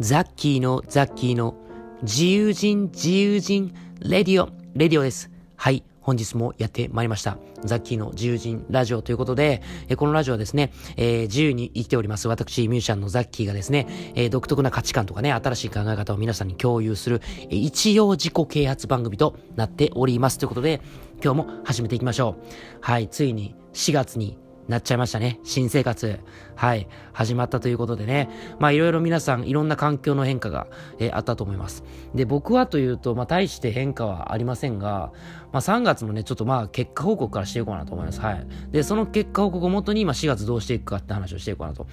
ザッキーのザッキーの自由人自由人レディオ、レディオです。はい。本日もやってまいりました。ザッキーの自由人ラジオということで、えこのラジオはですね、えー、自由に生きております。私、ミュージシャンのザッキーがですね、えー、独特な価値観とかね、新しい考え方を皆さんに共有する、え、一応自己啓発番組となっております。ということで、今日も始めていきましょう。はい、ついに4月になっちゃいましたね。新生活。はい。始まったということでね。まあいろいろ皆さんいろんな環境の変化が、えー、あったと思います。で、僕はというと、まあ大して変化はありませんが、まあ3月のね、ちょっとまあ結果報告からしていこうかなと思います。はい。で、その結果報告をもとに、まあ4月どうしていくかって話をしていこうかなと。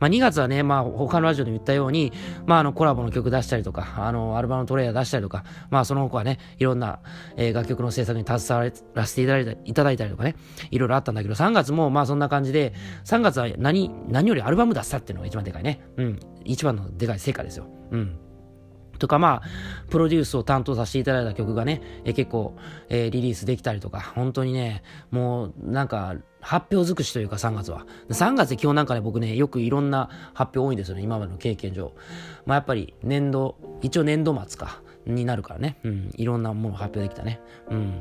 まあ2月はね、まあ他のラジオでも言ったように、まああのコラボの曲出したりとか、あのアルバムのトレーラー出したりとか、まあその他はね、いろんな、えー、楽曲の制作に携わらせていただいたりとかね、いろいろあったんだけど、3月もまあそんな感じで、3月は何、何よりアルバム出したっていうのが一番でかいね。うん。一番のでかい成果ですよ。うん。とかまあ、プロデュースを担当させていただいた曲がね、え結構、えー、リリースできたりとか、本当にね、もうなんか、発表尽くしというか3月は。3月で基本なんかね、僕ね、よくいろんな発表多いんですよね、今までの経験上。まあやっぱり年度、一応年度末か。になるからね。うん。いろんなもの発表できたね。うん。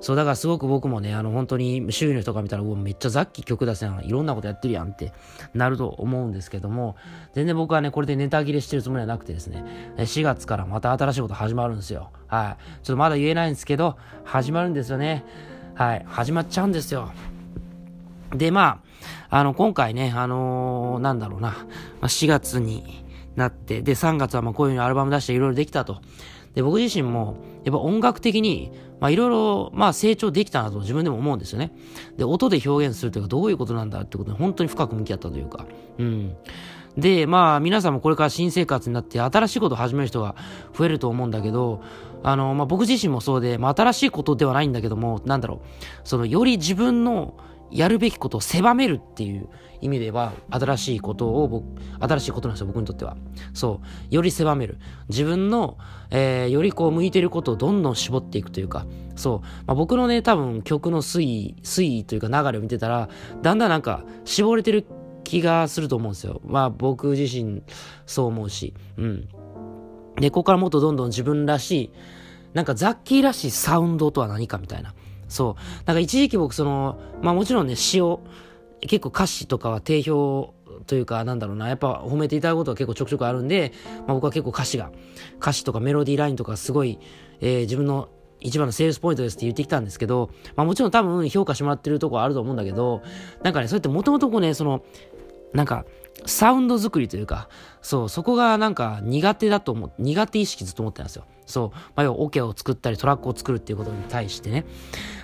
そう、だからすごく僕もね、あの、本当に周囲の人が見たら、う、めっちゃザッキ曲出せやん。いろんなことやってるやんってなると思うんですけども、全然僕はね、これでネタ切れしてるつもりはなくてですね、4月からまた新しいこと始まるんですよ。はい。ちょっとまだ言えないんですけど、始まるんですよね。はい。始まっちゃうんですよ。で、まあ、あの、今回ね、あのー、なんだろうな、4月になって、で、3月はまあこういうアルバム出していろいろできたと。で、僕自身も、やっぱ音楽的に、まあいろいろ、まあ成長できたなと自分でも思うんですよね。で、音で表現するというかどういうことなんだってことに本当に深く向き合ったというか。うん。で、まあ皆さんもこれから新生活になって新しいことを始める人が増えると思うんだけど、あの、まあ僕自身もそうで、まあ新しいことではないんだけども、なんだろう、そのより自分のやるべきことを狭めるっていう意味では、新しいことを僕、新しいことなんですよ、僕にとっては。そう。より狭める。自分の、えー、よりこう向いてることをどんどん絞っていくというか、そう。まあ、僕のね、多分曲の推移、推移というか流れを見てたら、だんだんなんか絞れてる気がすると思うんですよ。まあ僕自身そう思うし。うん。で、ここからもっとどんどん自分らしい、なんかザッキーらしいサウンドとは何かみたいな。そう。なんか一時期僕その、まあもちろんね、詩を、結構歌詞とかは定評というか、なんだろうな、やっぱ褒めていただくことは結構ちょくちょくあるんで、まあ僕は結構歌詞が、歌詞とかメロディーラインとかすごい、えー、自分の一番のセールスポイントですって言ってきたんですけど、まあもちろん多分評価してもらってるとこあると思うんだけど、なんかね、そうやってもともとこうね、その、なんか、サウンド作りというか、そう、そこがなんか苦手だと思う、苦手意識ずっと思ってたんですよ。そう、まあ、要はオケを作ったりトラックを作るっていうことに対してね、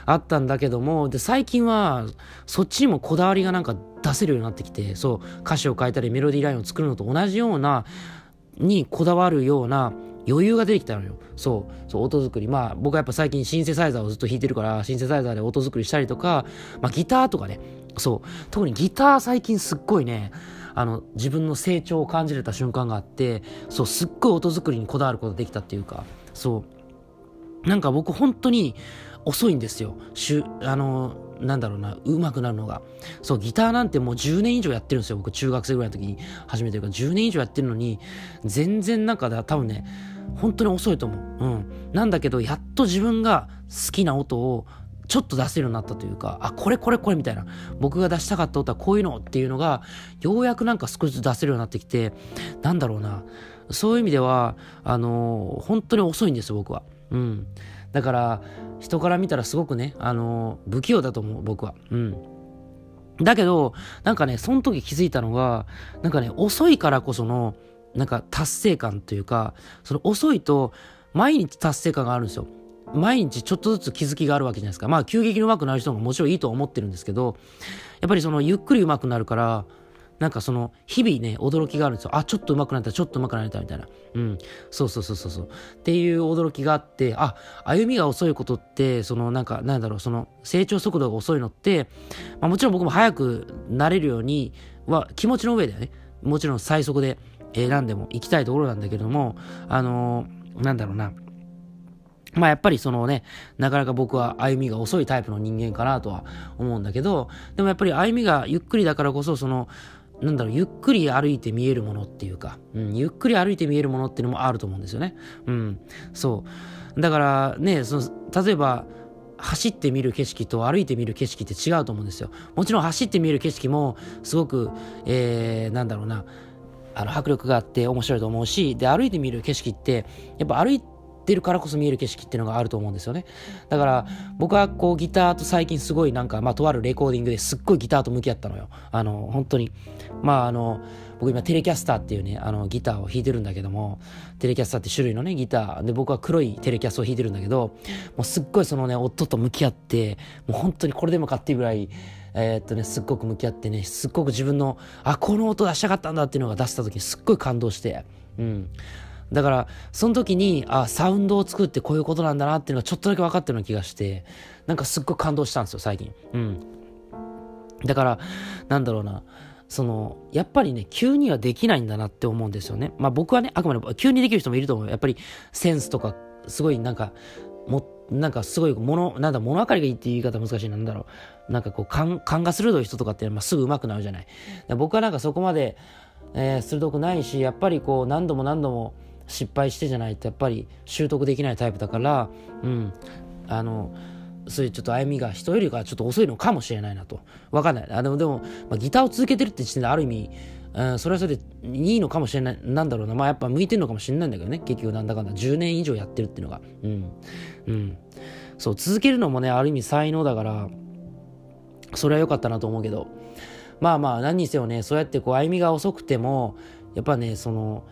あったんだけども、で、最近は、そっちにもこだわりがなんか出せるようになってきて、そう、歌詞を変えたりメロディーラインを作るのと同じような、にこだわるような余裕が出てきたのよ。そう。そう、音作り。まあ、僕はやっぱ最近シンセサイザーをずっと弾いてるから、シンセサイザーで音作りしたりとか、まあ、ギターとかね。そう。特にギター最近すっごいね、あの、自分の成長を感じれた瞬間があって、そう、すっごい音作りにこだわることできたっていうか、そう。なんか僕本当に遅いんですよ。しゅ、あの、なんだろうな、上手くなるのが。そう、ギターなんてもう10年以上やってるんですよ。僕中学生ぐらいの時に始めてるから、10年以上やってるのに、全然なんか、多分ね、本当に遅いと思う。うん。なんだけど、やっと自分が好きな音をちょっと出せるようになったというか、あ、これこれこれみたいな。僕が出したかった音はこういうのっていうのが、ようやくなんか少しずつ出せるようになってきて、なんだろうな。そういう意味では、あのー、本当に遅いんです、僕は。うん。だから、人から見たらすごくね、あのー、不器用だと思う、僕は。うん。だけど、なんかね、その時気づいたのが、なんかね、遅いからこその、なんか達成感というか、その遅いと、毎日達成感があるんですよ。毎日ちょっとずつ気づきがあるわけじゃないですか。まあ、急激に上手くなる人ももちろんいいと思ってるんですけど、やっぱりその、ゆっくり上手くなるから、なんかその、日々ね、驚きがあるんですよ。あ、ちょっと上手くなった、ちょっと上手くなれたみたいな。うん。そうそうそうそうそう。っていう驚きがあって、あ、歩みが遅いことって、その、なんか、なんだろう、その、成長速度が遅いのって、まあもちろん僕も早くなれるようには、気持ちの上でね、もちろん最速で選んでも行きたいところなんだけれども、あのー、なんだろうな、まあやっぱりそのね、なかなか僕は歩みが遅いタイプの人間かなとは思うんだけど、でもやっぱり歩みがゆっくりだからこそ、その、なんだろう、ゆっくり歩いて見えるものっていうか、うん、ゆっくり歩いて見えるものっていうのもあると思うんですよね。うん、そう。だからね、その、例えば、走って見る景色と歩いて見る景色って違うと思うんですよ。もちろん走って見える景色もすごく、えー、なんだろうな、あの迫力があって面白いと思うし、で、歩いて見る景色って、やっぱ歩いてるからこそ見える景色っていうのがあると思うんですよね。だから、僕はこうギターと最近すごいなんか、まあとあるレコーディングですっごいギターと向き合ったのよ。あの、本当に。まああの、僕今テレキャスターっていうね、あのギターを弾いてるんだけども、テレキャスターって種類のね、ギターで僕は黒いテレキャスを弾いてるんだけど、もうすっごいそのね、音と向き合って、もう本当にこれでもかっていうぐらい、えー、っとね、すっごく向き合ってね、すっごく自分の、あ、この音出したかったんだっていうのが出した時にすっごい感動して、うん。だから、その時に、あ、サウンドを作ってこういうことなんだなっていうのがちょっとだけ分かってるような気がして、なんかすっごい感動したんですよ、最近。うん。だから、なんだろうな。その、やっぱりね、急にはできないんだなって思うんですよね。まあ僕はね、あくまで急にできる人もいると思う。やっぱりセンスとか、すごいなんか、も、なんかすごい物、なんだ、物分かりがいいっていう言い方難しいなんだろう。なんかこう、勘、勘が鋭い人とかって、まあ、すぐ上手くなるじゃない。僕はなんかそこまで、えー、鋭くないし、やっぱりこう、何度も何度も失敗してじゃないと、やっぱり習得できないタイプだから、うん。あの、そういうちょっと歩みが人よりかちょっと遅いのかもしれないなと。わかんない。あでも、でも、まあ、ギターを続けてるって時点である意味、うん、それはそれでいいのかもしれない、なんだろうな。まあやっぱ向いてるのかもしれないんだけどね。結局なんだかんだ10年以上やってるっていうのが。うん。うん。そう、続けるのもね、ある意味才能だから、それは良かったなと思うけど。まあまあ、何にせよね、そうやってこう歩みが遅くても、やっぱね、その、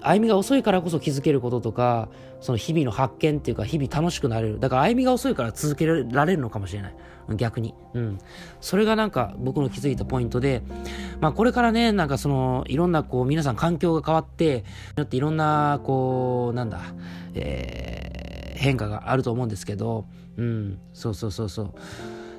歩みが遅いからこそ気づけることとか、その日々の発見っていうか、日々楽しくなれる。だから歩みが遅いから続けられるのかもしれない。逆に。うん。それがなんか僕の気づいたポイントで、まあこれからね、なんかその、いろんなこう、皆さん環境が変わって、よっていろんな、こう、なんだ、えー、変化があると思うんですけど、うん、そうそうそうそう。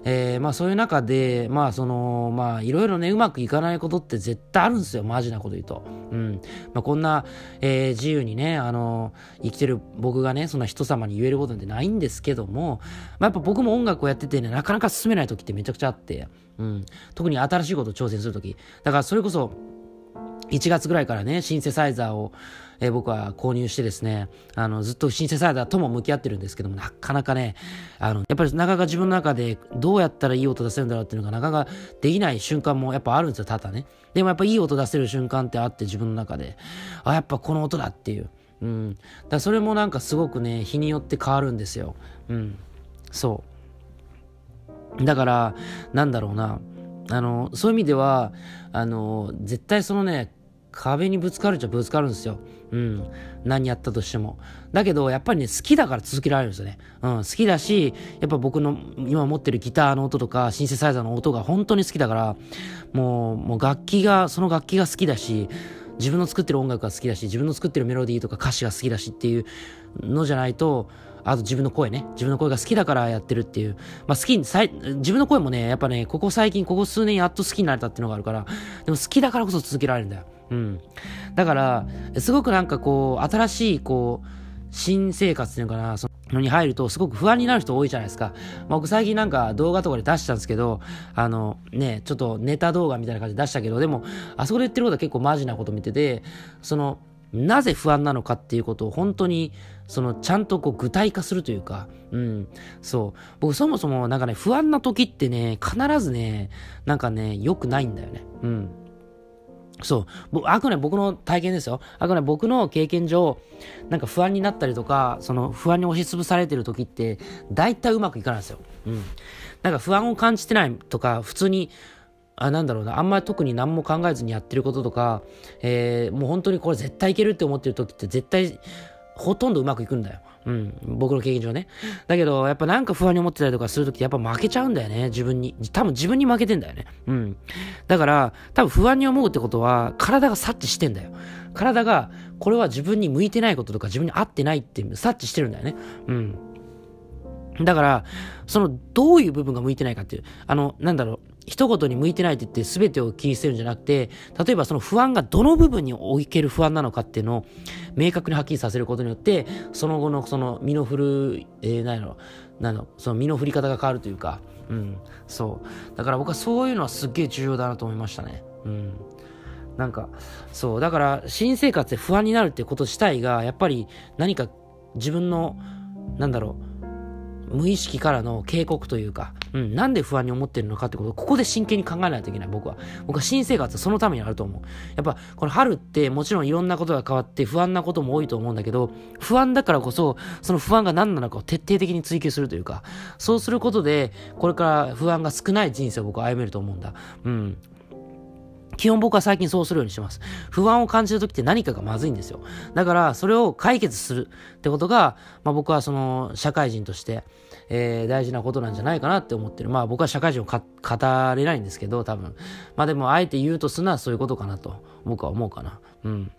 えー、まあそういう中で、まあその、まあいろいろね、うまくいかないことって絶対あるんですよ、マジなこと言うと。うん。まあこんな、えー、自由にね、あの、生きてる僕がね、そんな人様に言えることってないんですけども、まあやっぱ僕も音楽をやっててね、なかなか進めない時ってめちゃくちゃあって、うん。特に新しいことを挑戦する時。だからそれこそ、1月ぐらいからね、シンセサイザーを、えー、僕は購入してですね、あの、ずっとシンセサイザーとも向き合ってるんですけども、なかなかね、あの、やっぱりなかなか自分の中でどうやったらいい音出せるんだろうっていうのがなかなかできない瞬間もやっぱあるんですよ、ただね。でもやっぱいい音出せる瞬間ってあって自分の中で、あ、やっぱこの音だっていう。うん。だそれもなんかすごくね、日によって変わるんですよ。うん。そう。だから、なんだろうな。あの、そういう意味では、あの、絶対そのね、壁にぶつかるっちゃぶつかるんですよ。うん。何やったとしても。だけど、やっぱりね、好きだから続けられるんですよね。うん。好きだし、やっぱ僕の今持ってるギターの音とか、シンセサイザーの音が本当に好きだから、もう、もう楽器が、その楽器が好きだし、自分の作ってる音楽が好きだし、自分の作ってるメロディーとか歌詞が好きだしっていうのじゃないと、あと自分の声ね。自分の声が好きだからやってるっていう。まあ好きに、自分の声もね、やっぱね、ここ最近、ここ数年やっと好きになれたっていうのがあるから、でも好きだからこそ続けられるんだよ。うん。だから、すごくなんかこう、新しい、こう、新生活っていうのかな、そのに入るとすごく不安になる人多いじゃないですか。まあ、僕最近なんか動画とかで出したんですけど、あのね、ちょっとネタ動画みたいな感じで出したけど、でも、あそこで言ってることは結構マジなこと見てて、その、なぜ不安なのかっていうことを本当に、その、ちゃんとこう具体化するというか、うん、そう。僕そもそもなんかね、不安な時ってね、必ずね、なんかね、良くないんだよね。うん。そう。あくまで僕の体験ですよ。あくまで僕の経験上、なんか不安になったりとか、その不安に押しつぶされてる時って、大体うまくいかないんですよ。うん。なんか不安を感じてないとか、普通に、あ、なんだろうな、あんまり特に何も考えずにやってることとか、えー、もう本当にこれ絶対いけるって思ってる時って絶対、ほとんどうまくいくんだよ。うん。僕の経験上ね。だけど、やっぱなんか不安に思ってたりとかするときって、やっぱ負けちゃうんだよね。自分に。多分自分に負けてんだよね。うん。だから、多分不安に思うってことは、体が察知してんだよ。体が、これは自分に向いてないこととか自分に合ってないって察知してるんだよね。うん。だから、その、どういう部分が向いてないかっていう、あの、なんだろう、一言に向いてないって言って全てを切り捨てるんじゃなくて、例えばその不安がどの部分に置ける不安なのかっていうのを明確にはっきりさせることによって、その後のその身の振る、えー、何やろ、なんの、その身の振り方が変わるというか、うん、そう。だから僕はそういうのはすっげえ重要だなと思いましたね。うん。なんか、そう、だから、新生活で不安になるってこと自体が、やっぱり何か自分の、なんだろう、無意識からの警告というか、うん、なんで不安に思ってるのかってことを、ここで真剣に考えないといけない、僕は。僕は新生活はそのためにあると思う。やっぱ、この春ってもちろんいろんなことが変わって不安なことも多いと思うんだけど、不安だからこそ、その不安が何なのかを徹底的に追求するというか、そうすることで、これから不安が少ない人生を僕は歩めると思うんだ。うん。基本僕は最近そうするようにします。不安を感じる時って何かがまずいんですよ。だから、それを解決するってことが、まあ僕はその、社会人として、えー、大事なことなんじゃないかなって思ってる。まあ僕は社会人を語れないんですけど、多分。まあでも、あえて言うとすなそういうことかなと、僕は思うかな。うん。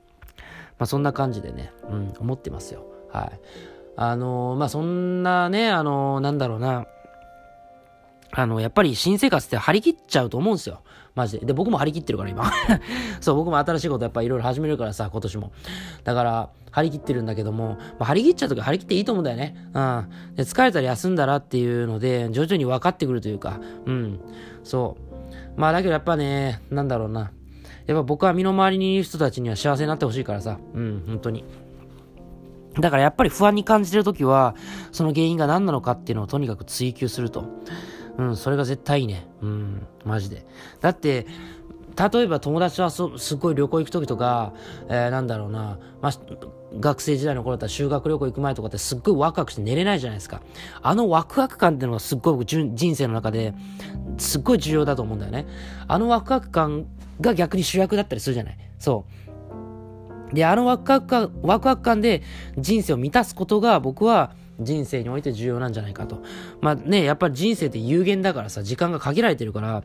まあそんな感じでね、うん、思ってますよ。はい。あのー、まあそんなね、あのー、なんだろうな、あの、やっぱり新生活って張り切っちゃうと思うんですよ。マジで。で、僕も張り切ってるから今。そう、僕も新しいことやっぱいろいろ始めるからさ、今年も。だから、張り切ってるんだけども、まあ、張り切っちゃうとき張り切っていいと思うんだよね。うん。で、疲れたら休んだらっていうので、徐々に分かってくるというか、うん。そう。まあ、だけどやっぱね、なんだろうな。やっぱ僕は身の回りにいる人たちには幸せになってほしいからさ、うん、本当に。だからやっぱり不安に感じてるときは、その原因が何なのかっていうのをとにかく追求すると。うん、それが絶対いいね。うん、マジで。だって、例えば友達はそすごい旅行行く時とか、えー、なんだろうな、まあ、学生時代の頃だったら修学旅行行く前とかってすっごいワクワクして寝れないじゃないですか。あのワクワク感っていうのがすっごい僕人生の中ですっごい重要だと思うんだよね。あのワクワク感が逆に主役だったりするじゃない。そう。で、あのワクワク感、ワクワク感で人生を満たすことが僕は人生において重要なんじゃないかと。まあね、やっぱり人生って有限だからさ、時間が限られてるから、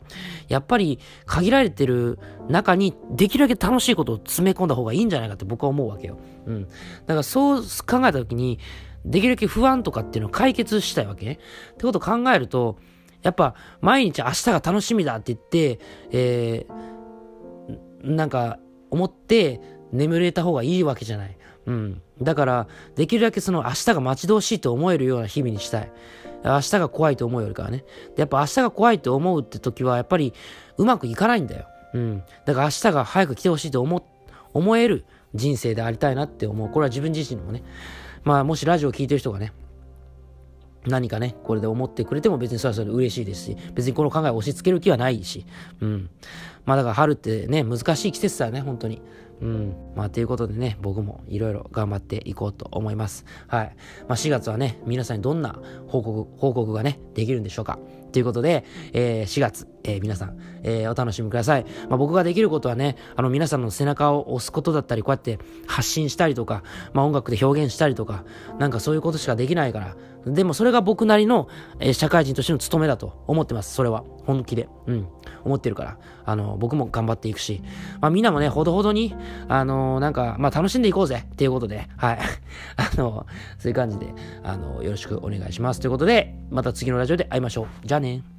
やっぱり限られてる中にできるだけ楽しいことを詰め込んだ方がいいんじゃないかって僕は思うわけよ。うん。だからそう考えた時に、できるだけ不安とかっていうのを解決したいわけね。ってことを考えると、やっぱ毎日明日が楽しみだって言って、えー、なんか思って眠れた方がいいわけじゃない。うん。だから、できるだけその明日が待ち遠しいと思えるような日々にしたい。明日が怖いと思うよりかはね。で、やっぱ明日が怖いと思うって時は、やっぱりうまくいかないんだよ。うん。だから明日が早く来てほしいと思、思える人生でありたいなって思う。これは自分自身もね。まあ、もしラジオを聴いてる人がね、何かね、これで思ってくれても別にそれはそれで嬉しいですし、別にこの考えを押し付ける気はないし、うん。まあだから春ってね、難しい季節だよね、本当に。うん。まあ、ということでね、僕もいろいろ頑張っていこうと思います。はい。まあ、4月はね、皆さんにどんな報告、報告がね、できるんでしょうか。ということで、えー、4月、えー、皆さん、えー、お楽しみください。まあ、僕ができることはね、あの、皆さんの背中を押すことだったり、こうやって発信したりとか、まあ、音楽で表現したりとか、なんかそういうことしかできないから、でもそれが僕なりの、えー、社会人としての務めだと思ってます。それは。本気で。うん。思ってるから。あの、僕も頑張っていくし。まあみんなもね、ほどほどに、あの、なんか、まあ楽しんでいこうぜっていうことで、はい。あの、そういう感じで、あの、よろしくお願いします。ということで、また次のラジオで会いましょう。じゃあね。